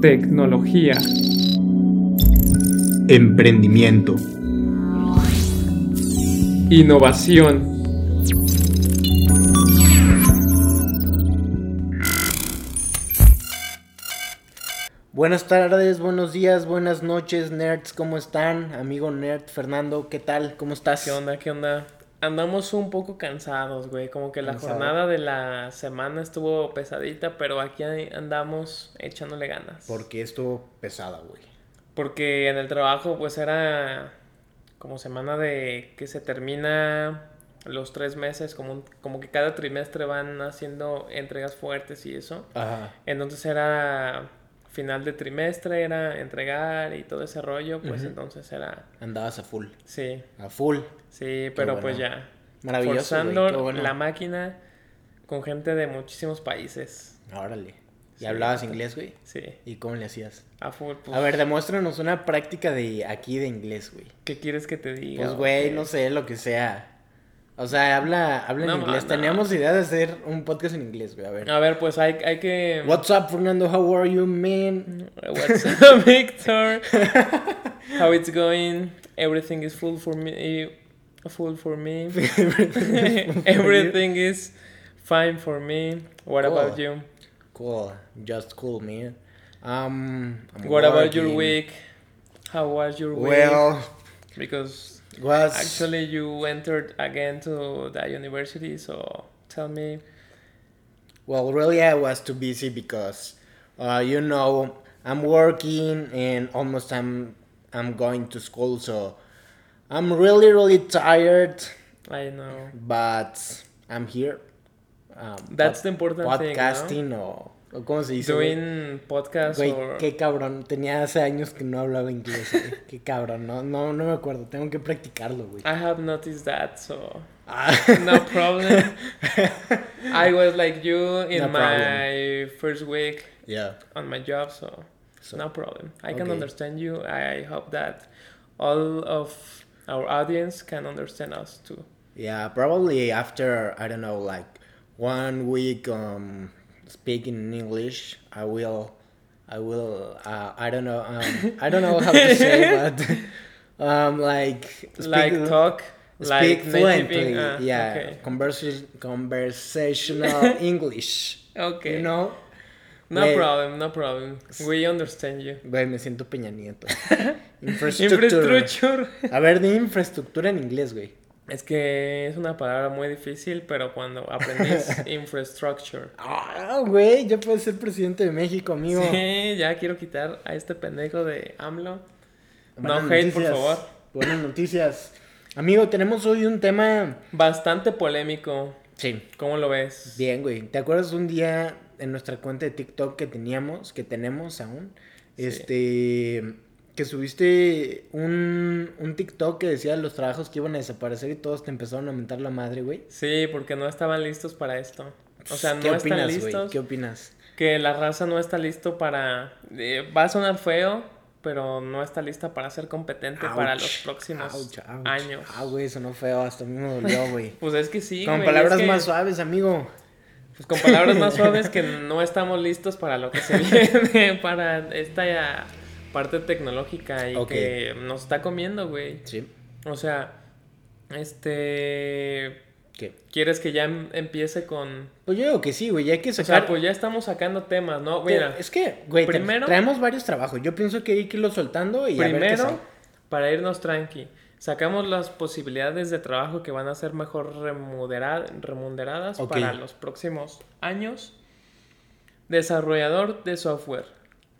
tecnología, emprendimiento, innovación. Buenas tardes, buenos días, buenas noches, nerds, ¿cómo están? Amigo nerd Fernando, ¿qué tal? ¿Cómo estás? ¿Qué onda? ¿Qué onda? Andamos un poco cansados, güey. Como que la ¿Cansado? jornada de la semana estuvo pesadita, pero aquí andamos echándole ganas. Porque estuvo pesada, güey. Porque en el trabajo, pues era como semana de que se termina los tres meses, como, un- como que cada trimestre van haciendo entregas fuertes y eso. Ajá. Entonces era final de trimestre, era entregar y todo ese rollo, pues entonces era, Andabas a full. sí, A full. sí, pero bueno. pues ya. Maravilloso, Forzando bueno. la máquina con gente de muchísimos países. Órale. ¿Y Sí, hablabas inglés, güey? Sí, ¿Y cómo le hacías? a full. Pues, A ver, demuéstranos una práctica de aquí de inglés, güey. ¿qué quieres que te diga? Pues, güey, no sé, lo que sea. O sea, habla, habla No, en inglés. no. Teníamos idea de hacer un podcast en inglés, güey. A ver. A ver, pues hay, hay que... What's up, Fernando? How are you, man? What's up, Victor? How it's going? Everything is full for me. Full for me. Everything is fine for me. What about you? Cool. Just cool, man. Um, I'm What about your week? How was your week? Well, because was actually you entered again to the university, so tell me. well, really, I was too busy because, uh, you know, I'm working and almost I'm I'm going to school, so I'm really, really tired. I know. But I'm here. Um, That's the important thing, no? podcasting o, o cómo se dice. Doing podcast Güey, or qué cabrón. Tenía hace años que no hablaba inglés. güey. qué cabrón. No, no, no me acuerdo. Tengo que practicarlo, güey. I have noticed that, so Ah. no problem. I was like you in No my first week yeah. on my job, so, So- no problem. I can understand you. I hope that all of our audience can understand us too. Yeah, probably after I don't know, like one week um speaking in English, I will, I will, uh, I don't know, um, I don't know how to say, but um, like speak- like talk, speak like fluently, uh, yeah, Okay. conversa- conversational English, Okay. you know. no Güey. problem. No problem. We understand you. Güey, me siento Peña Nieto. Infrastructure. Infrastructure. A ver, di infraestructura en inglés, güey. Es que es una palabra muy difícil, pero cuando aprendís infrastructure. Ah, güey, ya puedes ser presidente de México, amigo. Sí, ya quiero quitar a este pendejo de AMLO. Buenas no hate, por noticias. favor. Buenas noticias. Amigo, tenemos hoy un tema. Bastante polémico. Sí. ¿Cómo lo ves? Bien, güey. ¿Te acuerdas un día en nuestra cuenta de TikTok que teníamos, que tenemos aún? Sí. Este. Que subiste un, un TikTok que decía los trabajos que iban a desaparecer y todos te empezaron a mentar la madre, güey. Sí, porque no estaban listos para esto. O sea, no ¿Qué están opinas, listos. ¿Qué opinas? Que la raza no está listo para... eh, va a sonar feo, pero no está lista para ser competente para los próximos ouch, ouch. años. Ah, güey, sonó feo. Hasta a mí me dolió, güey. Pues es que sí, Con palabras es que- más suaves, amigo. Pues con palabras más suaves que no estamos listos para lo que se viene, para esta ya parte tecnológica y que nos está comiendo, güey. Sí. O sea, este... ¿Qué? ¿Quieres que ya em- empiece con... Pues yo digo que sí, güey. Ya hay que O sacar. sea, pues ya estamos sacando temas, ¿no? Mira, es que, güey, primero- traemos varios trabajos. Yo pienso que hay que irlo soltando y a ver qué primero, sale. para irnos tranqui, sacamos las posibilidades de trabajo que van a ser mejor remuneradas para los próximos años. Desarrollador de software.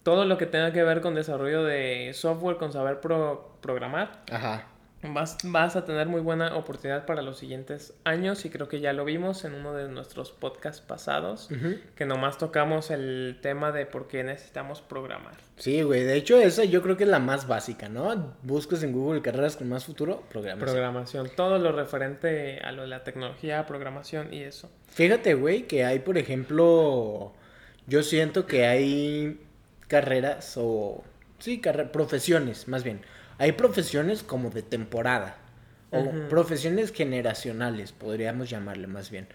Todo lo que tenga que ver con desarrollo de software, con saber pro- programar, Ajá. vas, vas a tener muy buena oportunidad para los siguientes años y creo que ya lo vimos en uno de nuestros podcasts pasados, que nomás tocamos el tema de por qué necesitamos programar. Sí, güey. De hecho, esa yo creo que es la más básica, ¿no? Buscas en Google carreras con más futuro, programas. Programación, todo lo referente a lo de la tecnología, programación y eso. Fíjate, güey, que hay, por ejemplo, yo siento que hay carreras o... Sí, carre- profesiones, más bien. Hay profesiones como de temporada. O profesiones generacionales, podríamos llamarle más bien.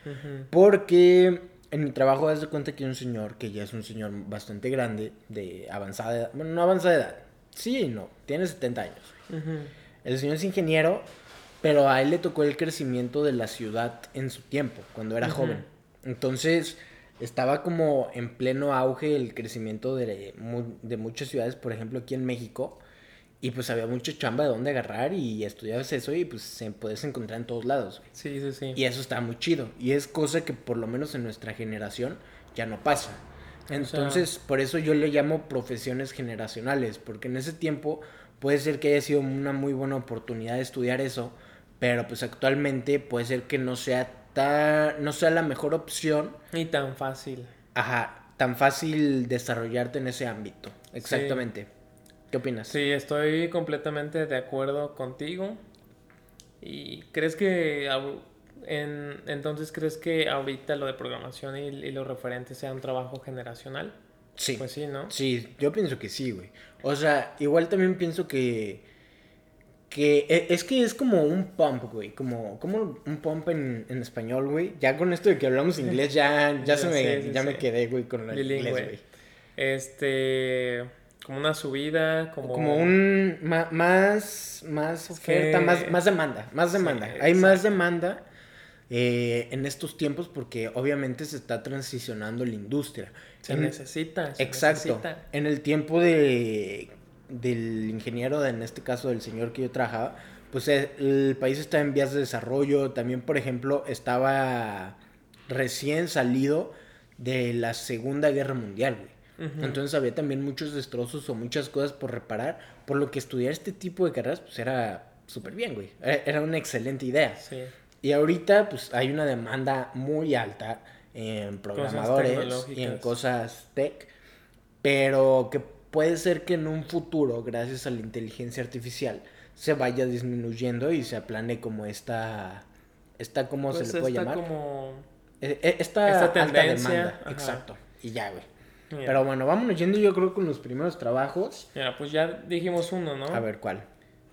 Porque en mi trabajo das de cuenta que hay un señor que ya es un señor bastante grande, de avanzada edad, bueno, no avanzada edad, sí y no, tiene 70 años. El señor es ingeniero, pero a él le tocó el crecimiento de la ciudad en su tiempo, cuando era joven. Entonces, estaba como en pleno auge el crecimiento de, de muchas ciudades, por ejemplo, aquí en México. Y pues había mucha chamba de dónde agarrar y estudiabas eso y pues se puedes encontrar en todos lados. Sí, sí, sí. Y eso está muy chido. Y es cosa que por lo menos en nuestra generación ya no pasa. Entonces, por eso yo le llamo profesiones generacionales, porque en ese tiempo puede ser que haya sido una muy buena oportunidad de estudiar eso, pero pues actualmente puede ser que no sea tan, no sea la mejor opción, Y tan fácil. ajá, tan fácil desarrollarte en ese ámbito. Exactamente. ¿Qué opinas? Sí, estoy completamente de acuerdo contigo. ¿Y crees que en, entonces crees que ahorita lo de programación y, y lo referente sea un trabajo generacional? Sí. Pues sí, ¿no? Sí, yo pienso que sí, güey. O sea, igual también pienso que. Que e- es que es como un pump, güey. Como, como un pump en, en español, güey. Ya con esto de que hablamos inglés, ya, ya, Ya se me, sé, ya me quedé, güey, con el inglés, güey. Este, como una subida, como... Como un ma- más, más que- oferta, más, más demanda, más Sí, demanda. Hay más demanda eh, en estos tiempos porque obviamente se está transicionando la industria. Se En- necesita. se Exacto. necesita. En el tiempo de del ingeniero, en este caso del señor que yo trabajaba, pues eh, el país está en vías de desarrollo. También, por ejemplo, estaba recién salido de la Segunda Guerra Mundial, güey. Entonces había también muchos destrozos o muchas cosas por reparar, por lo que estudiar este tipo de carreras pues era súper bien, güey. Era era una excelente idea. Sí. Y ahorita pues hay una demanda muy alta en programadores y en cosas tech, pero que puede ser que en un futuro, gracias a la inteligencia artificial, se vaya disminuyendo y se aplane como esta, esta ¿cómo Pues se le puede llamar? como... Eh, eh, Esta, alta demanda, ajá. exacto. Y ya, güey. Pero bueno, vámonos yendo yo creo con los primeros trabajos. mira, pues ya dijimos uno, ¿no? A ver, ¿cuál?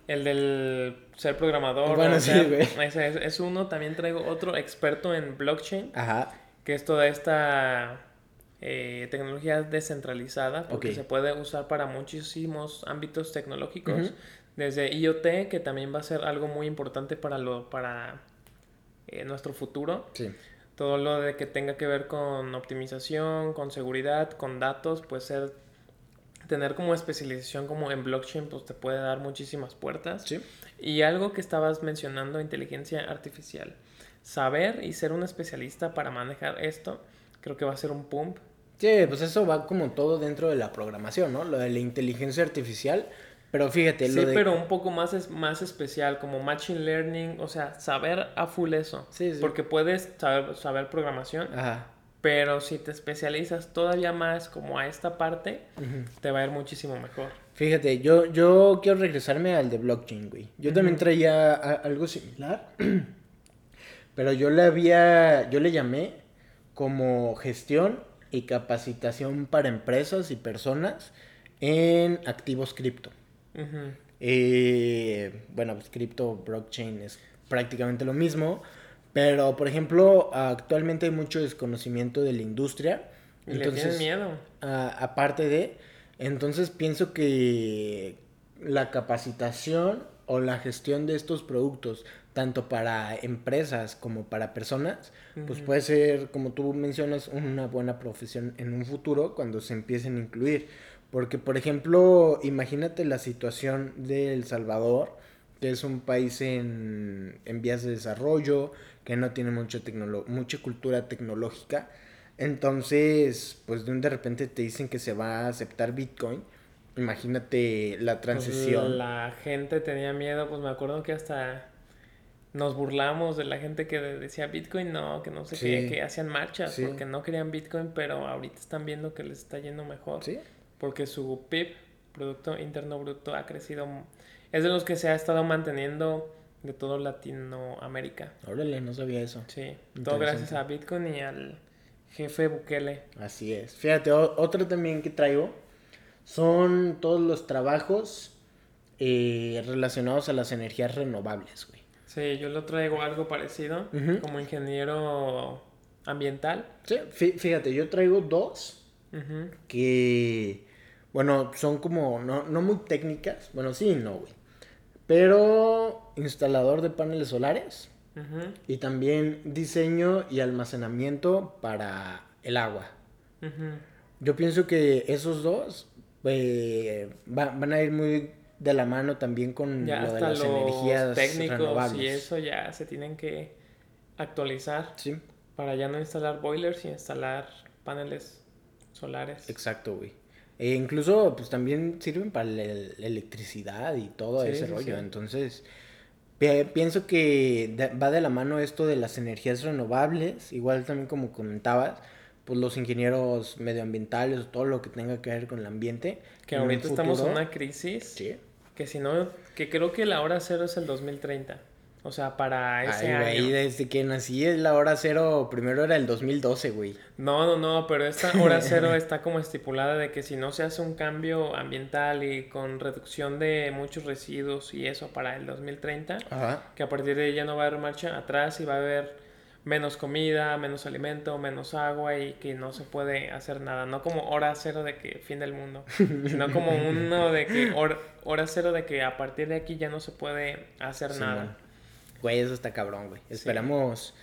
El del ser programador. Bueno, sí, sea, güey. Ese es, es uno. También traigo otro experto en blockchain, Ajá, que es toda esta eh, tecnología descentralizada, porque se puede usar para muchísimos ámbitos tecnológicos. Desde IoT, que también va a ser algo muy importante para, lo, para eh, nuestro futuro. sí. Todo lo de que tenga que ver con optimización, con seguridad, con datos, pues ser tener como especialización como en blockchain pues te puede dar muchísimas puertas. Sí. Y algo que estabas mencionando, inteligencia artificial. Saber y ser un especialista para manejar esto, creo que va a ser un pump. Sí, pues eso va como todo dentro de la programación, ¿no? Lo de la inteligencia artificial. Pero fíjate, Sí, lo de... pero un poco más, es, más especial, como machine learning, o sea, saber a full eso. Sí, sí. Porque puedes saber, saber programación, Ajá. pero si te especializas todavía más como a esta parte, te va a ir muchísimo mejor. Fíjate, yo, yo quiero regresarme al de blockchain, güey. Yo también traía a- algo similar. pero yo le había... Yo le llamé como gestión y capacitación para empresas y personas en activos cripto. Ujú. Eh, bueno, pues cripto, blockchain es prácticamente lo mismo. Pero, por ejemplo, actualmente hay mucho desconocimiento de la industria. Y le tienen miedo. a- aparte de, entonces pienso que la capacitación o la gestión de estos productos, tanto para empresas como para personas, pues puede ser, como tú mencionas, una buena profesión en un futuro cuando se empiecen a incluir. Porque, por ejemplo, imagínate la situación de El Salvador, que es un país en, en vías de desarrollo, que no tiene mucha, mucha cultura tecnológica. Entonces, pues de un de repente te dicen que se va a aceptar Bitcoin. Imagínate la Pues, transición. la gente tenía miedo, pues me acuerdo que hasta nos burlamos de la gente que decía Bitcoin, no, que no sé Sí. qué, que hacían marchas Sí. porque no querían Bitcoin, pero ahorita están viendo que les está yendo mejor. ¿Sí? Porque su PIB, Producto Interno Bruto, ha crecido. Es de los que se ha estado manteniendo de todo Latinoamérica. Órale, no sabía eso. Sí, todo gracias a Bitcoin y al jefe Bukele. Así es. Fíjate, otro también que traigo son todos los trabajos eh, relacionados a las energías renovables, güey. Sí, yo lo traigo algo parecido como ingeniero ambiental. Sí, fí- fíjate, yo traigo dos que, bueno, son como, no, no muy técnicas, bueno, sí no, güey. Pero instalador de paneles solares y también diseño y almacenamiento para el agua. Yo pienso que esos dos eh, va- van a ir muy de la mano también con Ya lo de las los energías técnicos renovables. y eso ya se tienen que actualizar Sí, para ya no instalar boilers y instalar paneles solares. exacto, güey. E incluso, pues también sirven para la electricidad y todo Sí, ese sí, rollo. Entonces, pi- pienso que va de la mano esto de las energías renovables. Igual también como comentabas, pues los ingenieros medioambientales o todo lo que tenga que ver con el ambiente. Que ahorita estamos en una crisis Sí. que si no, que creo que la hora cero es el 2030. O sea, para ese Ay, güey, año. desde que nací es la hora cero, primero era el 2012, güey. No, no, no, pero esta hora cero está como estipulada de que si no se hace un cambio ambiental y con reducción de muchos residuos y eso para el 2030, Ajá. que a partir de ahí ya no va a haber marcha atrás y va a haber menos comida, menos alimento, menos agua y que no se puede hacer nada. No como hora cero de que fin del mundo, sino como uno de que hor- hora cero de que a partir de aquí ya no se puede hacer Sí, nada. man. Güey, eso está cabrón, güey. Esperamos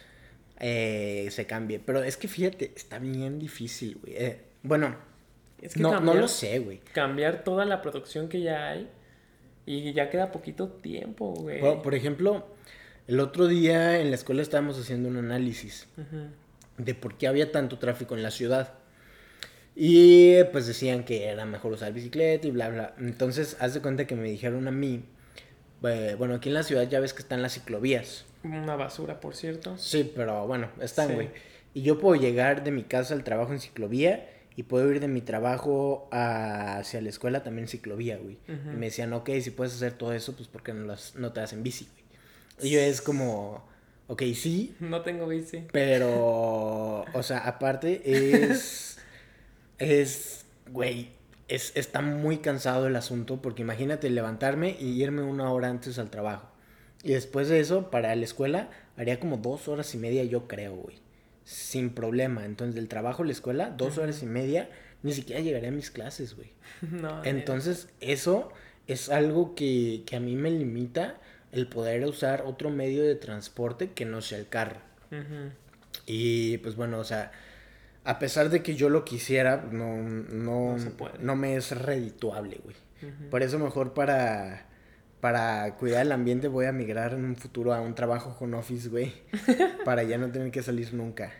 eh, se cambie. Pero es que fíjate, está bien difícil, güey. Eh, bueno, Es que no, no cambiar- lo sé, güey. cambiar toda la producción que ya hay y ya queda poquito tiempo, güey. Por ejemplo, el otro día en la escuela estábamos haciendo un análisis de por qué había tanto tráfico en la ciudad. Y pues decían que era mejor usar bicicleta y bla, bla. Entonces, haz de cuenta que me dijeron a mí, eh, bueno, aquí en la ciudad ya ves que están las ciclovías. Una basura, por cierto. Sí, pero bueno, están, Sí. güey. Y yo puedo llegar de mi casa al trabajo en ciclovía y puedo ir de mi trabajo a- hacia la escuela también en ciclovía, güey. Y me decían, ok, si puedes hacer todo eso, pues ¿por qué no, las, no te hacen bici, güey? Y yo es como, ok, sí, No tengo bici. pero, o sea, aparte es, es, güey, es, está muy cansado el asunto porque imagínate levantarme y irme una hora antes al trabajo. Y después de eso, para la escuela, haría como dos horas y media, yo creo, güey. Sin problema. Entonces, del trabajo a la escuela, dos horas y media, ni siquiera llegaría a mis clases, güey. No, Entonces, eso es algo que, que a mí me limita el poder usar otro medio de transporte que no sea el carro. Y pues bueno, o sea, a pesar de que yo lo quisiera, no, no, No me es redituable, güey. Por eso mejor para, para cuidar el ambiente voy a migrar en un futuro a un trabajo home office, güey. para ya no tener que salir nunca.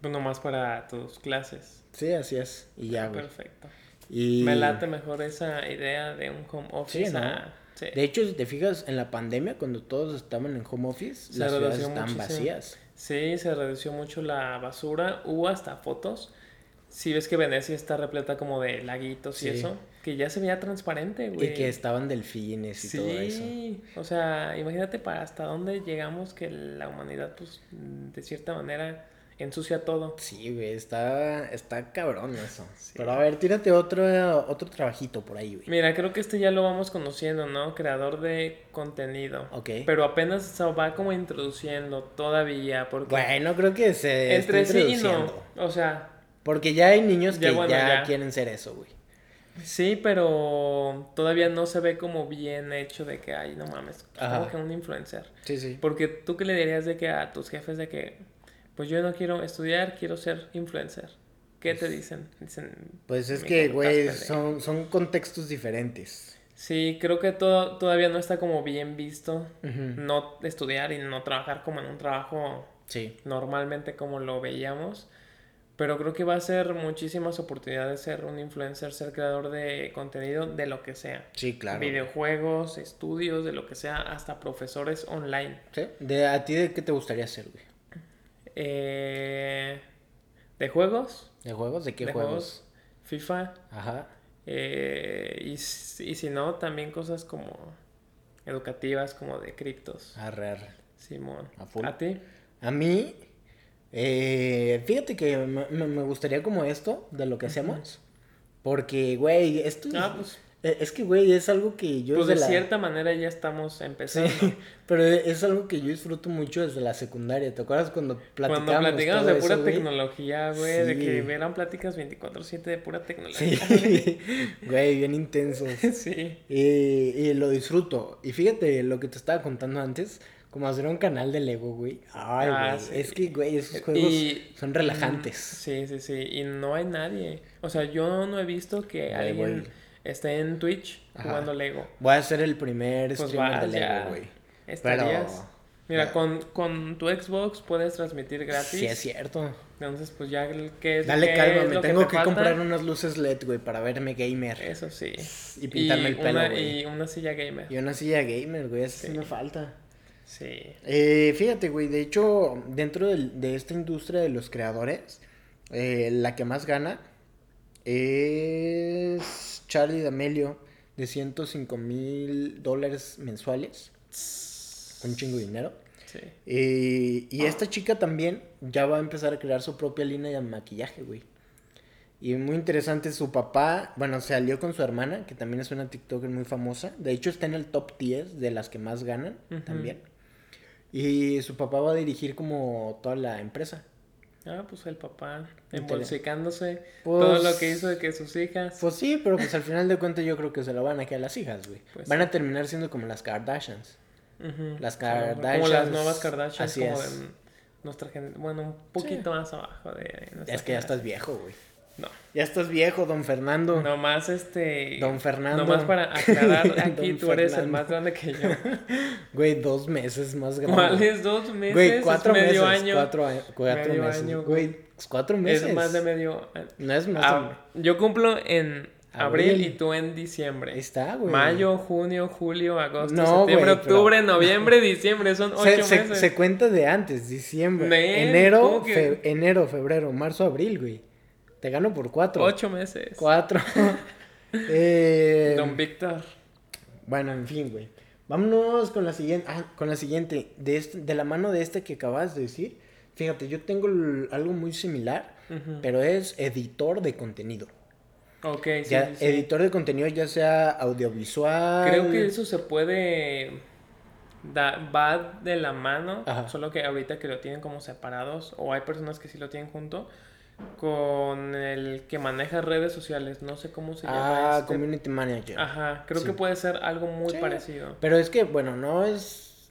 Pues nomás para tus clases. Sí, así es. Y ya, güey. Perfecto. Y... Me late mejor esa idea de un home office. Sí, ¿no? a- sí. De hecho, si te fijas, en la pandemia, cuando todos estaban en home office, Se las ciudades muchísimo. vacías. Sí, se redució mucho la basura. Hubo hasta fotos. Si ves que Venecia está repleta como de laguitos y eso, que ya se veía transparente, güey. Y que estaban delfines y todo eso. Sí, o sea, imagínate para hasta dónde llegamos que la humanidad, pues, de cierta manera ensucia todo. Sí, güey, está, está cabrón eso. Sí. Pero a ver, tírate otro, otro trabajito por ahí, güey. Mira, creo que este ya lo vamos conociendo, ¿no? Creador de contenido. Ok. Pero apenas se va como introduciendo todavía, porque Bueno, creo que se entre está sí y no. O sea, Porque ya hay niños que Ya, ya, bueno, ya. quieren ser eso, güey. sí, pero todavía no se ve como bien hecho de que, ay, no mames, como que un influencer. Sí, sí. Porque tú qué le dirías de que a tus jefes de que, pues yo no quiero estudiar, quiero ser influencer. ¿Qué te dicen? Dicen, Pues es "Mi que, güey, estás pendejo". son, son contextos diferentes. Sí, creo que todo, todavía no está como bien visto no estudiar y no trabajar como en un trabajo Sí. normalmente como lo veíamos. Pero creo que va a ser muchísimas oportunidades ser un influencer, ser creador de contenido de lo que sea. Sí, claro. Videojuegos, estudios, de lo que sea, hasta profesores online. ¿Sí? ¿De, ¿A ti de qué te gustaría hacer, güey? Eh, de juegos, ¿De juegos? ¿De qué de juegos? juegos, FIFA. Ajá. eh, y, y si no, también cosas como educativas, como de criptos. Arre, arre. Simón. A full. ¿A ti? A mí, eh, fíjate que me, me- gustaría como esto de lo que hacemos. Porque, güey, esto, Ah, pues. Eh, Es que, güey, es algo que yo Pues de la- cierta manera ya estamos empezando. Sí, pero es algo que yo disfruto mucho desde la secundaria. ¿Te acuerdas cuando platicamos Cuando platicamos de pura eso, tecnología, güey, de que Sí. eran pláticas 24/7 de pura Sí, tecnología. güey, bien intensos. sí. Y, y lo disfruto. Y fíjate lo que te estaba contando antes, como hacer un canal de Lego, güey. Ay, Ah, güey. sí. Es que, güey, esos juegos Y- son relajantes. Sí, sí, sí. Y no hay nadie. O sea, yo no he visto que Ay, alguien güey. Esté en Twitch Ajá. jugando Lego. Voy a ser el primer Pues streamer vas, de. Lego, güey. Estarías. Pero- Mira, con, con tu Xbox puedes transmitir gratis. Sí, es cierto. Entonces, pues ya, ¿qué es, Dale qué calma, es me lo tengo te que, comprar unas luces LED, güey, para verme gamer. Eso sí. Y pintarme el pelo, güey. Y una silla gamer. Y una silla gamer, güey, eso sí me falta. Sí. Eh, fíjate, güey, de hecho, dentro del- de esta industria de los creadores, eh, la que más gana es Charlie D'Amelio, de 105 mil dólares mensuales. Un chingo de dinero. Sí. Eh, y esta chica también ya va a empezar a crear su propia línea de maquillaje, güey. Y muy interesante, su papá, bueno, se alió con su hermana, que también es una TikToker muy famosa. De hecho, está en el top 10 de las que más ganan también. Y su papá va a dirigir como toda la empresa. Ah, pues el papá embolsicándose Pues- todo lo que hizo de que sus hijas. Pues sí, pero pues al final de cuentas yo creo que se lo van a quedar las hijas, güey. Pues van sí. a terminar siendo como las Kardashians. Las Como- Como las Kardashians, nuevas Kardashians, así como es. de nuestra. Bueno, un poquito más abajo de nuestra Es que ya estás viejo, güey. No. Ya estás viejo, don Fernando. Nomás este. Don Fernando. Nomás para aclarar, aquí tú eres el más grande que yo. Güey, dos meses más grande. ¿Cuáles dos meses? Güey, cuatro es medio meses. año. Cuatro, cuatro Medio meses. año, güey. güey. cuatro meses. Es más de medio año. No es más Ah, yo cumplo en abril, Abril. y tú en diciembre. Está, güey. Mayo, junio, julio, agosto, No, septiembre, güey, pero- octubre, noviembre, diciembre. Son ocho Se, se, meses. se cuenta de antes, diciembre. Enero, enero, febrero, marzo, abril, güey. Te gano por cuatro. Ocho meses. Cuatro. eh, Don Víctor. Bueno, en fin, güey. Vámonos con la siguiente. Ah, con la siguiente. De, este- de la mano de este que acabas de decir. Fíjate, yo tengo algo muy similar, Ujú. pero es editor de contenido. Ok, sí, ya, sí, sí. Editor de contenido, ya sea audiovisual. Creo que eso se puede. da- va de la mano. Ajá. Solo que ahorita que lo tienen como separados. O hay personas que sí lo tienen junto. Con el que maneja redes sociales. No sé cómo se llama. Ah, este. community manager. Ajá, creo Sí. que puede ser algo muy Sí. parecido. Pero es que, bueno, no es.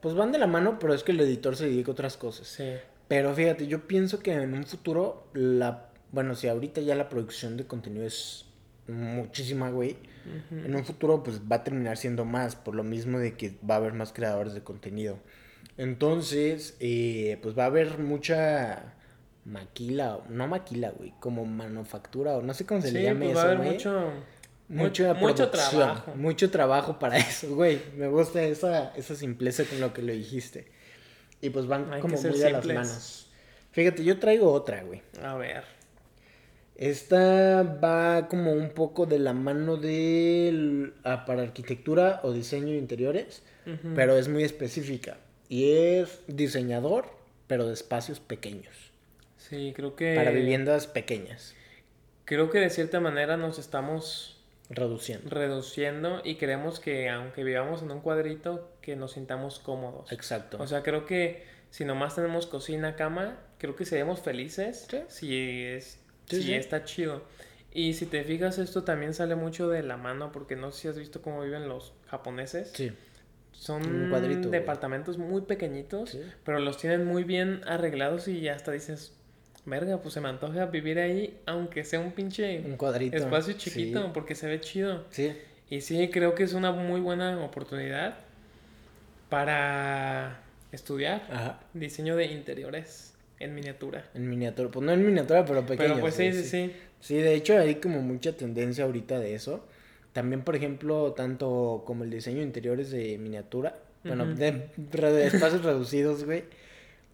Pues van de la mano, pero es que el editor se dedica a otras cosas. Sí. Pero fíjate, yo pienso que en un futuro, la. Bueno, si ahorita ya la producción de contenido es muchísima, güey. En un futuro, pues va a terminar siendo más, por lo mismo de que va a haber más creadores de contenido. Entonces, eh, pues va a haber mucha maquila, no maquila, güey, como manufactura, o no sé cómo se Sí, le llame pues eso, va a haber güey. mucho. Mucho trabajo. Mucho trabajo para eso, güey. Me gusta esa, esa simpleza con lo que lo dijiste. Y pues van Hay como muy de las manos. Fíjate, yo traigo otra, güey. A ver. Esta va como un poco de la mano de para arquitectura o diseño de interiores, pero es muy específica. Y es diseñador, pero de espacios pequeños. Sí, creo que. Para viviendas pequeñas, Creo que de cierta manera nos estamos reduciendo. reduciendo y queremos que, aunque vivamos en un cuadrito, que nos sintamos cómodos. Exacto. O sea, creo que si nomás tenemos cocina, cama, creo que seríamos felices Sí. si, es, Sí, si sí. está chido. Y si te fijas, esto también sale mucho de la mano, porque no sé si has visto cómo viven los japoneses. sí. Son Un cuadrito, güey. departamentos muy pequeñitos, Sí. pero los tienen muy bien arreglados y hasta dices, verga, pues se me antoja vivir ahí, aunque sea un pinche Un cuadrito. espacio chiquito, Sí. porque se ve chido. Sí. Y sí, creo que es una muy buena oportunidad para estudiar Ajá. diseño de interiores en miniatura. En miniatura. Pues no en miniatura, pero pequeños. Pero pues sí, sí, sí. Sí, de hecho hay como mucha tendencia ahorita de eso. También, por ejemplo, tanto como el diseño de interiores de miniatura, bueno, de espacios reducidos, güey.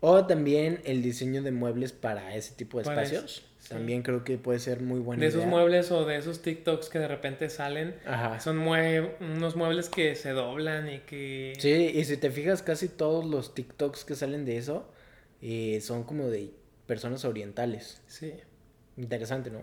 O también el diseño de muebles para ese tipo de Para espacios. eso, sí. También creo que puede ser muy buena De esos muebles o de esos TikToks que de repente salen, Ajá. son mue- unos muebles que se doblan y que... Sí, y si te fijas, casi todos los TikToks que salen de eso eh, son como de personas orientales. Sí. Interesante, ¿no?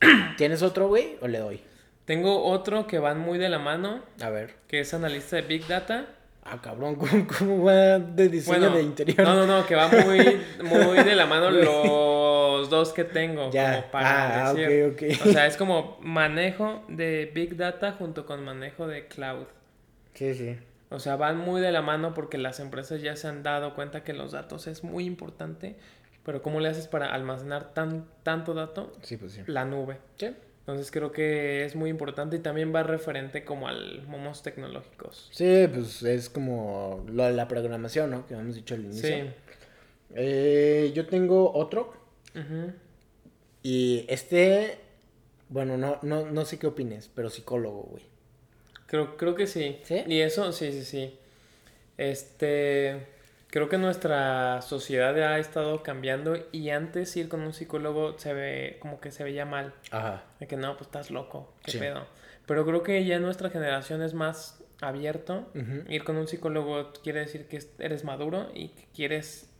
¿Tienes otro, güey? ¿O le doy? Tengo otro que van muy de la mano, A ver. que es analista de Big Data. Ah, cabrón, ¿cómo, cómo va de diseño Bueno, de interior? no, no, no, que va muy, muy de la mano los dos que tengo. Ya. Como para Ah, decir. ok, ok. O sea, es como manejo de Big Data junto con manejo de Cloud. Sí, sí. O sea, van muy de la mano porque las empresas ya se han dado cuenta que los datos es muy importante. Pero ¿cómo le haces para almacenar tan, tanto dato? Sí, pues sí. La nube. Sí. Entonces creo que es muy importante y también va referente como al momos tecnológicos. Sí, pues es como lo de la programación, ¿no? Que habíamos dicho al inicio. Sí. Eh, yo tengo otro. Ujú. Y este, bueno, no, no, no sé qué opines, pero psicólogo, güey. Creo, creo que sí. ¿Sí? Y eso, sí, sí, sí. Este, creo que nuestra sociedad ha estado cambiando y antes ir con un psicólogo se ve como que se veía mal. Ajá. De que no, pues estás loco, qué Sí. pedo. Pero creo que ya nuestra generación es más abierto. Ir con un psicólogo quiere decir que eres maduro y que quieres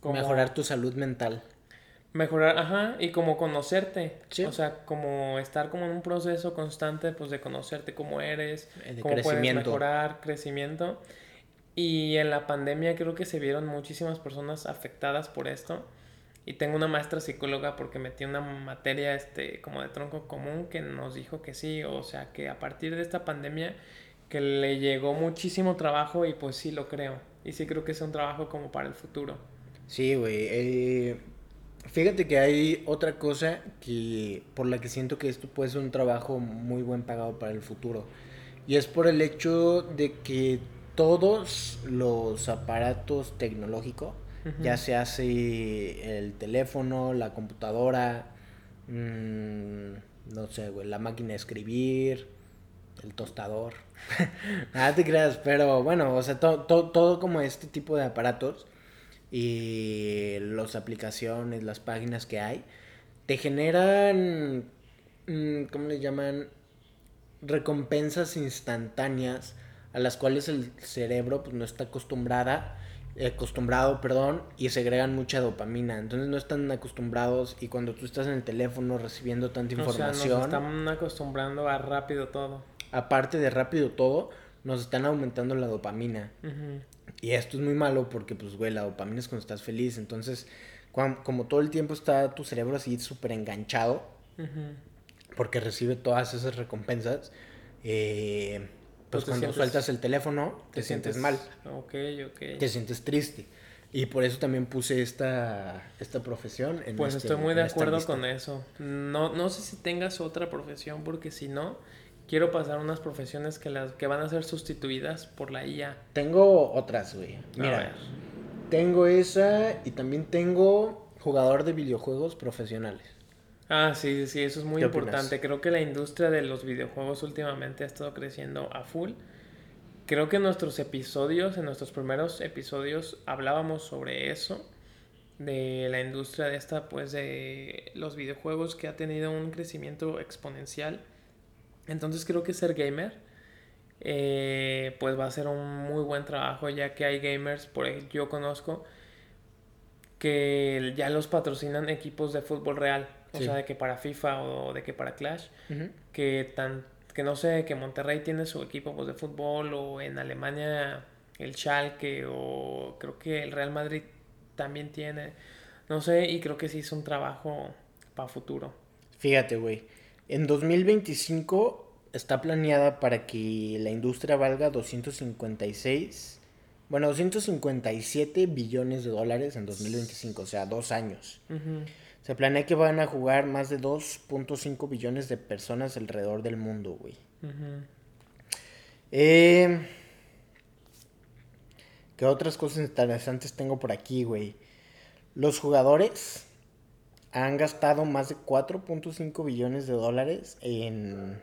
como Mejorar tu salud mental. mejorar, ajá, y como conocerte. Sí. O sea, como estar como en un proceso constante, pues de conocerte cómo eres, Eh, de cómo puedes mejorar, crecimiento. Y en la pandemia creo que se vieron muchísimas personas afectadas por esto. Y tengo una maestra psicóloga porque metí una materia este como de tronco común que nos dijo que sí, o sea, que a partir de esta pandemia que le llegó muchísimo trabajo y pues sí lo creo. Y sí creo que es un trabajo como para el futuro. Sí, güey. eh, fíjate que hay otra cosa que por la que siento que esto puede ser un trabajo muy buen pagado para el futuro. Y es por el hecho de que todos los aparatos tecnológicos, ya se hace el teléfono, la computadora, mm, no sé, güey, la máquina de escribir, el tostador. Nada te creas, pero bueno, o sea, to- to- todo como este tipo de aparatos y las aplicaciones, las páginas que hay, te generan, mm, ¿cómo le llaman? Recompensas instantáneas a las cuales el cerebro pues, no está acostumbrada, eh, acostumbrado, perdón, y segregan mucha dopamina. Entonces no están acostumbrados y cuando tú estás en el teléfono recibiendo tanta O sea, información, nos están acostumbrando a rápido todo. aparte de rápido todo, nos están aumentando la dopamina. Y esto es muy malo porque, pues, güey, la dopamina es cuando estás feliz. Entonces, como todo el tiempo está tu cerebro así súper enganchado, porque recibe todas esas recompensas, eh, pues Pues cuando sientes- sueltas el teléfono, te, sientes, mal, Ok, ok. te sientes triste. Y por eso también puse esta, esta profesión. En Pues este- estoy muy de acuerdo con eso. No, no sé si tengas otra profesión, porque si no, quiero pasar unas profesiones que, las, que van a ser sustituidas por la IA. Tengo otras, güey. A Mira, ver. tengo esa y también tengo jugador de videojuegos profesionales. Ah, sí, sí, eso es muy importante. Creo que la industria de los videojuegos últimamente ha estado creciendo a full. Creo que en nuestros episodios, en nuestros primeros episodios, hablábamos sobre eso, de la industria de esta, pues de los videojuegos que ha tenido un crecimiento exponencial. Entonces creo que ser gamer, eh, pues va a ser un muy buen trabajo, ya que hay gamers, por ejemplo, yo conozco, que ya los patrocinan equipos de fútbol real. O Sí. sea, de que para FIFA o de que para Clash que tan que no sé que Monterrey tiene su equipo pues, de fútbol o en Alemania el Schalke o creo que el Real Madrid también tiene no sé y creo que sí es un trabajo para futuro Fíjate, güey. En 2025 está planeada para que la industria valga 256, bueno, 257 billones de dólares en 2025, o sea, dos años. Ujú. Se planea que van a jugar más de 2.5 billones de personas alrededor del mundo, güey. Eh, ¿Qué otras cosas interesantes tengo por aquí, güey? Los jugadores han gastado más de 4.5 billones de dólares en,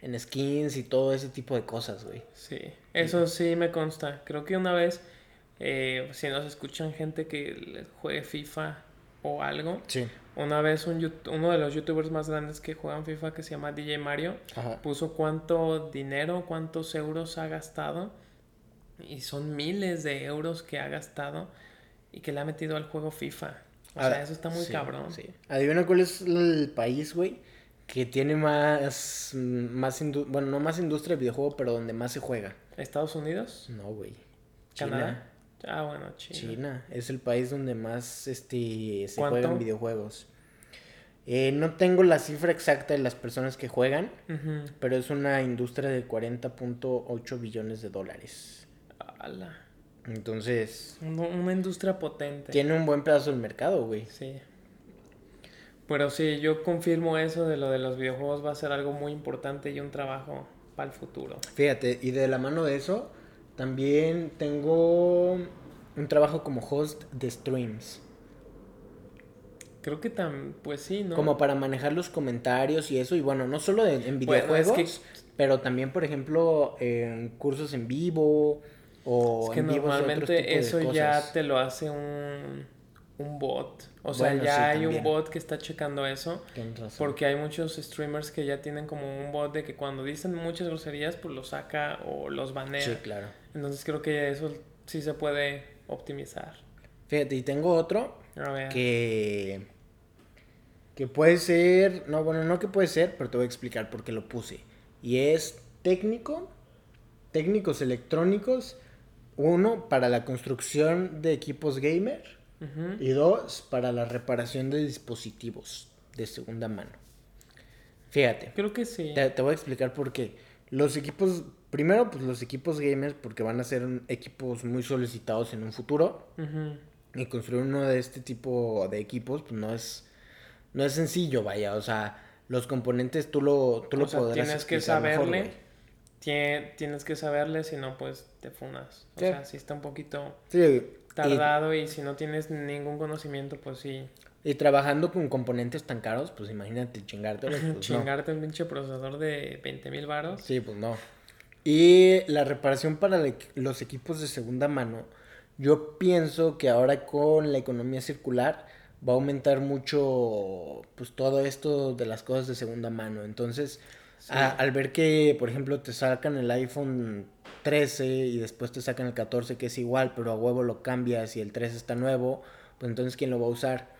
en skins y todo ese tipo de cosas, güey. sí eso sí me consta creo que una vez eh, si nos escuchan gente que juegue FIFA o algo Sí. una vez un uno de los youtubers más grandes que juegan FIFA que se llama DJ Mario Ajá. puso cuánto dinero, cuántos euros ha gastado. Y son miles de euros que ha gastado y que le ha metido al juego FIFA. O sea, eso está muy sí, cabrón. sí. Adivina cuál es el país, güey, que tiene más, más bueno, no más industria de videojuego, pero donde más se juega. ¿Estados Unidos? No, güey. ¿Canadá? Ah, bueno, China. China es el país donde más este, se ¿Cuánto? juegan videojuegos. Eh, no tengo la cifra exacta de las personas que juegan, pero es una industria de 40.8 billones de dólares. Ala. Entonces, Una, una industria potente. tiene un buen pedazo del mercado, güey. Sí. Pero sí, yo confirmo eso de lo de los videojuegos va a ser algo muy importante y un trabajo para el futuro. Fíjate, y de la mano de eso, también tengo un trabajo como host de streams. Creo que tan, pues sí, ¿no? Como para manejar los comentarios y eso. Y bueno, no solo en, Bueno, es videojuegos, que- pero también, por ejemplo, en cursos en vivo o Es que en normalmente eso ya te lo hace un, un bot. O sea, Bueno, ya sí, hay también. un bot que está checando eso. Razón. Porque hay muchos streamers que ya tienen como un bot de que cuando dicen muchas groserías, pues los saca o los banea. Sí, claro. Entonces creo que eso sí se puede optimizar. Fíjate, y tengo otro A ver. que que puede ser, no, bueno, no que puede ser, pero te voy a explicar por qué lo puse. Y es técnico, técnicos electrónicos, uno para la construcción de equipos gamer y dos para la reparación de dispositivos de segunda mano. Fíjate, Creo que sí. te, te voy a explicar por qué. Los equipos, primero, pues los equipos gamers, porque van a ser equipos muy solicitados en un futuro. Y construir uno de este tipo de equipos, pues no es, no es sencillo, vaya. O sea, los componentes tú lo, tú lo O sea, podrás tienes que mejor, saberle. tienes que saberle, si no, pues te funas. O Sí. sea, si está un poquito Sí, y- tardado y, si no tienes ningún conocimiento, pues sí. Y, trabajando con componentes tan caros, pues imagínate chingarte. Pues, no. Chingarte un pinche procesador de 20 mil varos. Sí, pues no. Y la reparación para los equipos de segunda mano, yo pienso que ahora con la economía circular va a aumentar mucho pues todo esto de las cosas de segunda mano. Entonces, Sí. a- al ver que, por ejemplo, te sacan el iPhone 13 y después te sacan el 14 que es igual, pero a huevo lo cambias y el 13 está nuevo, pues entonces ¿quién lo va a usar?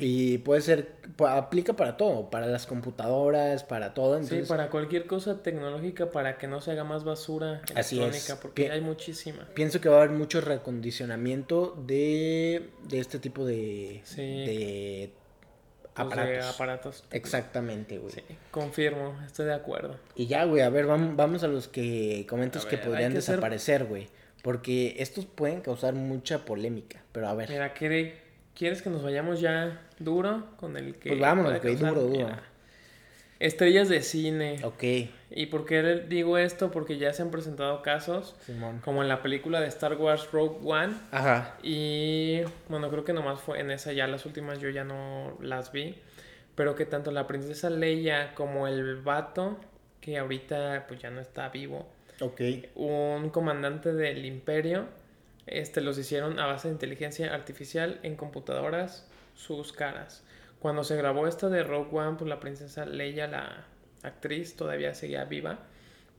Y puede ser, aplica para todo, para las computadoras, para todo. Sí, Entonces, para cualquier cosa tecnológica para que no se haga más basura Así electrónica, es. porque Pi- hay muchísima. Pienso que va a haber mucho recondicionamiento de, de este tipo de, Sí. de Pues, de aparatos. aparatos. Exactamente, güey. Sí, confirmo, estoy de acuerdo. Y ya, güey, a ver, vamos, vamos a los que comentos que podrían que desaparecer, güey. Porque estos pueden causar mucha polémica. Pero a ver, Mira, ¿quiere- ¿quieres que nos vayamos ya duro con el que... Pues vámonos, causar? duro, duro. Mira, Estrellas de cine. ok, ¿Y por qué digo esto? Porque ya se han presentado casos, Simón. como en la película de Star Wars Rogue One. Ajá, Y bueno, creo que nomás fue en esa, ya las últimas yo ya no las vi. Pero que tanto la princesa Leia como el vato, que ahorita pues ya no está vivo, ok. un comandante del imperio, este, los hicieron a base de inteligencia artificial en computadoras sus caras. Cuando se grabó esta de Rogue One, pues la princesa Leia, la actriz, todavía seguía viva,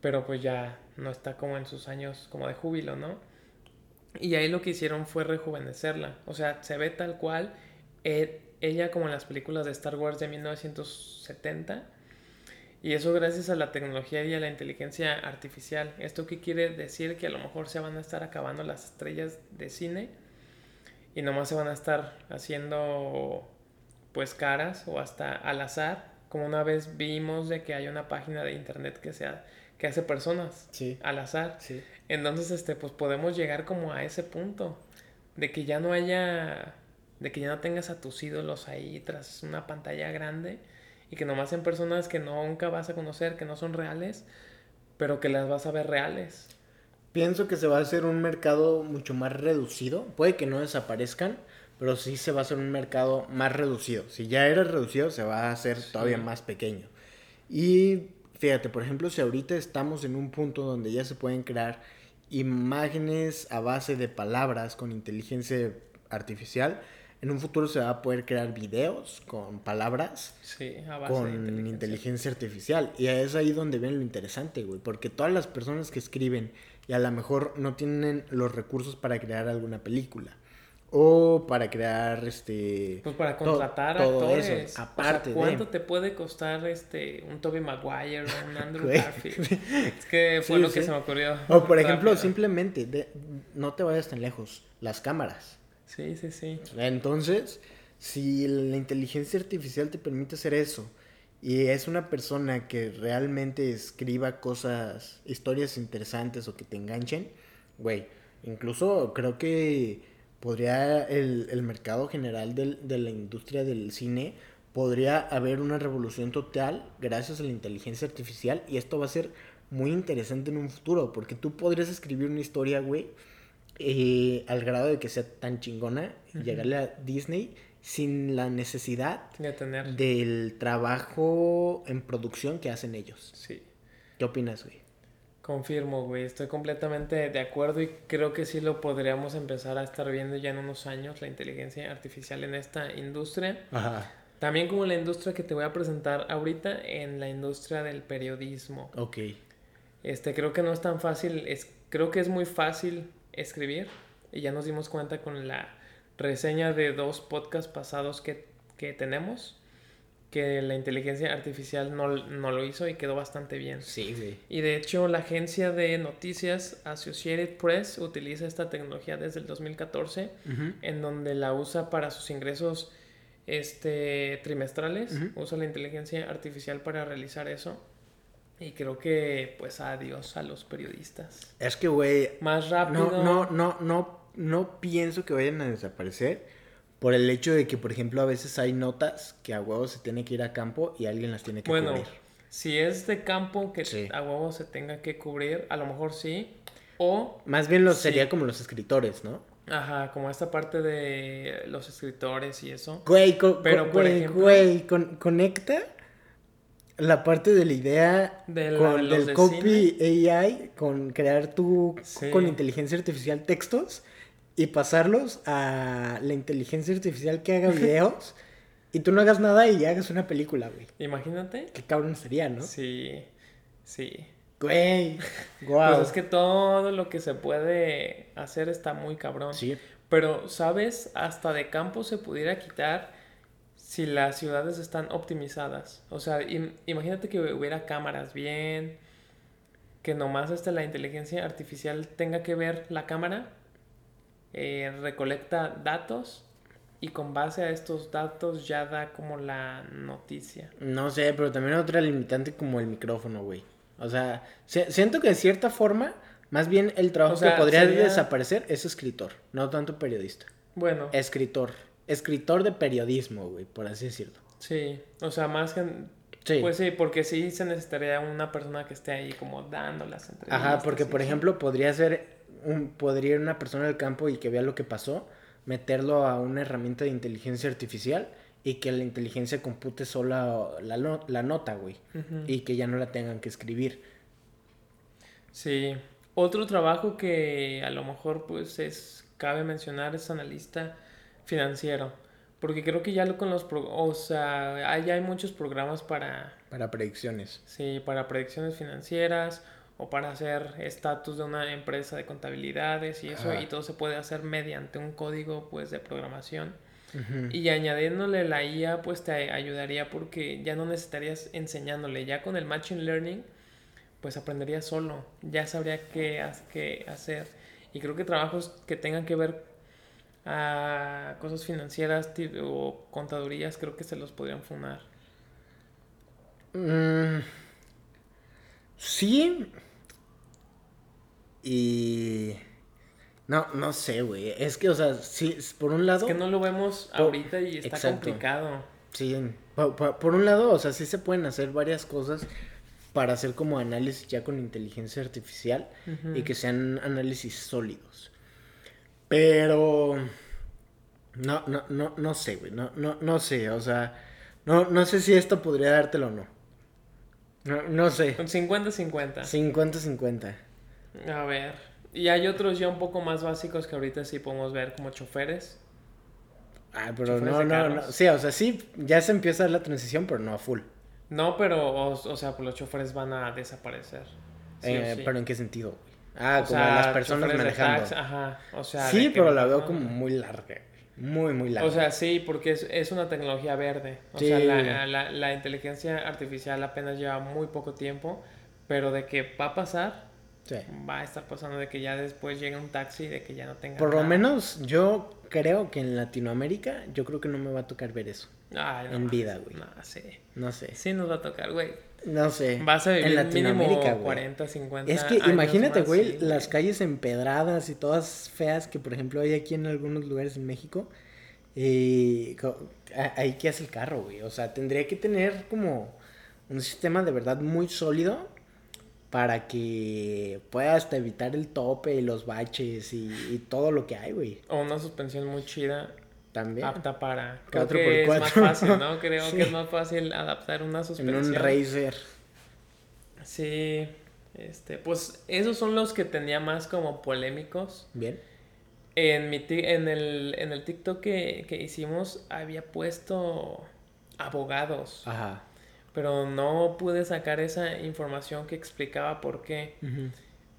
pero pues ya no está como en sus años como de júbilo, ¿no? Y ahí lo que hicieron fue rejuvenecerla, o sea, se ve tal cual, eh, ella como en las películas de Star Wars de 1970, y eso gracias a la tecnología y a la inteligencia artificial. ¿Esto qué quiere decir? Que a lo mejor se van a estar acabando las estrellas de cine y nomás se van a estar haciendo pues caras o hasta al azar. Como una vez vimos de que hay una página de internet que, sea, que hace personas Sí, al azar. sí. Entonces, este, pues podemos llegar como a ese punto de que ya no haya, de que ya no tengas a tus ídolos ahí tras una pantalla grande y que nomás sean personas que nunca vas a conocer, que no son reales, pero que las vas a ver reales. Pienso que se va a hacer un mercado mucho más reducido. Puede que no desaparezcan, pero sí se va a hacer un mercado más reducido. Si ya era reducido, se va a hacer todavía más pequeño. Y fíjate, por ejemplo, si ahorita estamos en un punto donde ya se pueden crear imágenes a base de palabras con inteligencia artificial, en un futuro se va a poder crear videos con palabras Sí, a base con de inteligencia. inteligencia. artificial. Y es ahí donde ven lo interesante, güey. Porque todas las personas que escriben y a lo mejor no tienen los recursos para crear alguna película o para crear este Pues para to- contratar todo actores. eso, O sea, aparte de- ¿Cuánto te puede costar este un Toby Maguire o un Andrew. Garfield? Es que fue Sí, lo que se me ocurrió. o por ejemplo rápido. simplemente de- no te vayas tan lejos las cámaras Sí, sí, sí. entonces si la inteligencia artificial te permite hacer eso y es una persona que realmente escriba cosas historias interesantes o que te enganchen güey incluso creo que podría el, el mercado general del- de la industria del cine podría haber una revolución total gracias a la inteligencia artificial y esto va a ser muy interesante en un futuro porque tú podrías escribir una historia, güey, eh, al grado de que sea tan chingona y llegarle a Disney sin la necesidad De tener. del trabajo en producción que hacen ellos. Sí. ¿Qué opinas, güey? Confirmo, güey. Estoy completamente de acuerdo y creo que sí lo podríamos empezar a estar viendo ya en unos años, la inteligencia artificial en esta industria. Ajá. También como la industria que te voy a presentar ahorita, en la industria del periodismo. Ok. Este, creo que no es tan fácil, es, creo que es muy fácil escribir y ya nos dimos cuenta con la reseña de dos podcasts pasados que, que tenemos que la inteligencia artificial no, no lo hizo y quedó bastante bien. Sí, güey. Y de hecho la agencia de noticias Associated Press utiliza esta tecnología desde el 2014 Ujú. en donde la usa para sus ingresos este, trimestrales, usa la inteligencia artificial para realizar eso. Y creo que pues adiós a los periodistas. Es que, güey, Más rápido. No, no, no, no, no pienso que vayan a desaparecer por el hecho de que, por ejemplo, a veces hay notas que a huevo se tiene que ir a campo y alguien las tiene que Bueno, cubrir. si es de campo que Sí. a huevo se tenga que cubrir, a lo mejor sí. O, Más bien los, Sí. sería como los escritores, ¿no? ajá, como esta parte de los escritores y eso. Güey, co- Pero, por ejemplo- güey, con- conecta la parte de la idea De la con, de los del de copy AI con crear tú Sí. con inteligencia artificial textos y pasarlos a la inteligencia artificial que haga videos y tú no hagas nada y hagas una película, güey. Imagínate. Qué cabrón sería, ¿no? Sí, sí. Güey, wow. Pues es que todo lo que se puede hacer está muy cabrón. Sí, Pero, ¿sabes? Hasta de campo se pudiera quitar si las ciudades están optimizadas. O sea, im- imagínate que hubiera cámaras bien, que nomás este, la inteligencia artificial tenga que ver la cámara, eh, recolecta datos y con base a estos datos ya da como la noticia. no sé, pero también otra limitante como el micrófono, güey. O sea, si- siento que de cierta forma, más bien el trabajo O sea, que podría sería- desaparecer es escritor, no tanto periodista. Bueno, Escritor. Escritor de periodismo, güey, por así decirlo. sí, o sea, más que... Sí. Pues sí, porque sí se necesitaría una persona que esté ahí como dando las entrevistas. Ajá, porque por ejemplo podría ser un, podría ir una persona del campo y que vea lo que pasó, meterlo a una herramienta de inteligencia artificial y que la inteligencia compute sola la, no- la nota, güey. Y que ya no la tengan que escribir. Sí. Otro trabajo que a lo mejor pues es cabe mencionar es analista financiero, porque creo que ya lo con los pro- o sea, hay, hay muchos programas para Para predicciones. sí, para predicciones financieras o para hacer estatus de una empresa de contabilidades y eso Ajá. y todo se puede hacer mediante un código pues de programación. Ujú. Y añadiéndole la IA, pues te ayudaría porque ya no necesitarías enseñándole. Ya con el Machine Learning, pues aprendería solo. Ya sabría qué, qué hacer. Y creo que trabajos que tengan que ver a cosas financieras o contadurías, creo que se los podrían funar. Mm, sí. Y... No, no sé, güey. Es que, o sea, sí, por un lado... Es que no lo vemos Por- ahorita y está exacto. complicado. Sí, po- po- por, un lado, o sea, sí se pueden hacer varias cosas para hacer como análisis ya con inteligencia artificial y que sean análisis sólidos. Pero no, no, no, no sé, güey, no, no, no sé, o sea, no, no sé si esto podría dártelo o no. No, no sé. Con 50-50. 50-50. A ver. Y hay otros ya un poco más básicos que ahorita sí podemos ver como choferes. Ah, pero Choferes no, no, no. Sí, o sea, sí, ya se empieza la transición, pero no a full. No, pero, o, o sea, pues los choferes van a desaparecer. Sí Eh, sí. Pero ¿en qué sentido? Ah, O como sea, las personas manejando. taxi, ajá, o sea... sí, pero la veo como muy larga. Muy, muy larga. O sea, sí, porque es, es una tecnología verde. O Sí. sea, la, la- la inteligencia artificial apenas lleva muy poco tiempo, pero de que va a pasar, Sí. va a estar pasando de que ya después llegue un taxi y de que ya no tenga Por lo menos yo creo que en Latinoamérica yo creo que no me va a tocar ver eso. Ay, no en vida, güey. No, sí. No sé. Sí nos va a tocar, güey. No sé. Vas a vivir en Latinoamérica, mínimo güey. 40, 50 Es que años imagínate, güey, sí, las calles empedradas y todas feas que, por ejemplo, hay aquí en algunos lugares en México. Y ahí qué hace el carro, güey. O sea, tendría que tener como un sistema de verdad muy sólido para que pueda hasta evitar el tope y los baches y, y todo lo que hay, güey. O una suspensión muy chida, También. apta para... Creo Cuatro que por es más fácil, ¿no? Creo Sí. que es más fácil adaptar una En suspensión. un Racer. Sí, este, pues esos son los que tenía más como polémicos. Bien. En, mi en, el, en el TikTok que, que hicimos había puesto abogados, Ajá. Pero no pude sacar esa información que explicaba por qué. Ujú.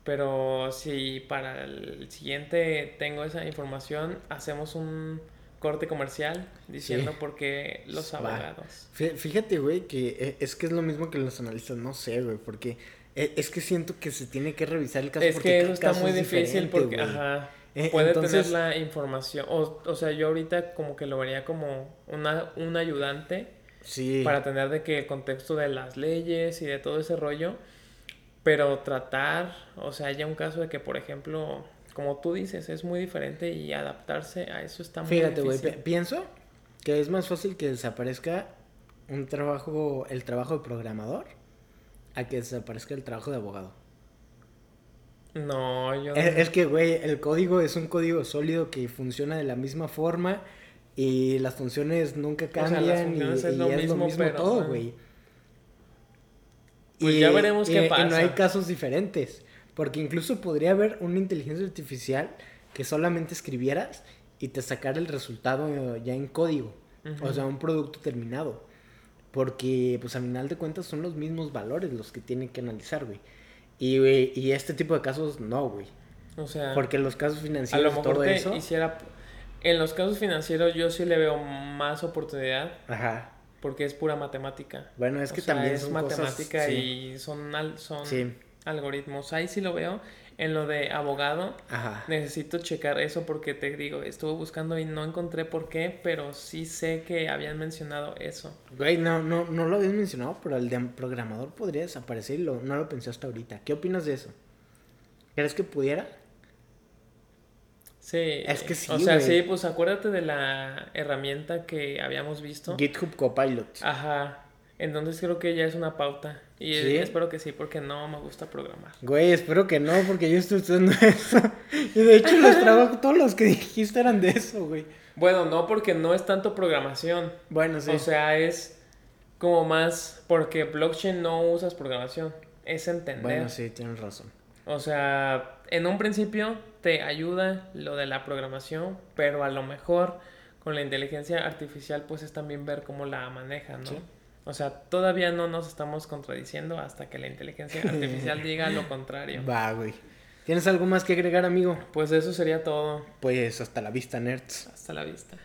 Pero si para el siguiente tengo esa información, hacemos un corte comercial diciendo Sí. por qué los abogados. Fí- Fíjate, güey, que eh, es que es lo mismo que los analistas, no sé, güey, porque eh, es que siento que se tiene que revisar el caso. Es porque que eso está muy es difícil porque, ajá, Eh, puede entonces- tener la información. O, o sea, yo ahorita como que lo vería como una, un ayudante Sí. para tener de que el contexto de las leyes y de todo ese rollo, pero tratar, o sea, ya un caso de que, por ejemplo, como tú dices, es muy diferente y adaptarse a eso está muy Fíjate, güey, difícil. pi- pienso que es más fácil que desaparezca un trabajo, el trabajo de programador, a que desaparezca el trabajo de abogado. No, yo Es, es que, güey, el código es un código sólido que funciona de la misma forma y las funciones nunca sea, las cambian y, funciones es y lo es lo mismo, pero, todo, güey. Pues ya veremos qué y no pasa. hay casos diferentes, porque incluso podría haber una inteligencia artificial que solamente escribieras y te sacara el resultado ya en código, o sea, un producto terminado. Porque, pues, al final de cuentas son los mismos valores los que tienen que analizar, güey. Y, güey, y este tipo de casos, no, güey. o sea, Porque los casos a lo financieros, mejor todo te eso. hiciera... En los casos financieros yo sí le veo más oportunidad Ajá. porque es pura matemática. Bueno, es O que sea, también es son matemática cosas, sí. y son, al- son Sí. algoritmos. Ahí sí lo veo. En lo de abogado, Ajá. necesito checar eso porque te digo, estuve buscando y no encontré por qué, pero sí sé que habían mencionado eso. Güey, no, no, no lo habías mencionado, pero el de programador podría desaparecer y lo- no lo pensé hasta ahorita. ¿Qué opinas de eso? ¿Crees que pudiera? Sí. Es que sí, O sea, sí, pues acuérdate de la herramienta que habíamos visto. GitHub Copilot. Ajá. Entonces creo que ya es una pauta. Y ¿Sí? espero que sí, porque no me gusta programar. Güey, espero que no, porque yo estoy estudiando eso. Y de hecho los trabajos, todos los que dijiste eran de eso, güey. Bueno, no porque no es tanto programación. Bueno, sí. O sea, es como más porque blockchain no usas programación, es entender. bueno, sí, tienes razón. O sea, en un principio te ayuda lo de la programación, pero a lo mejor con la inteligencia artificial pues es también ver cómo la manejan, ¿no? Sí. O sea, todavía no nos estamos contradiciendo hasta que la inteligencia artificial diga lo contrario. Va, güey. ¿Tienes algo más que agregar, amigo? Pues eso sería todo. Pues hasta la vista, nerds. Hasta la vista.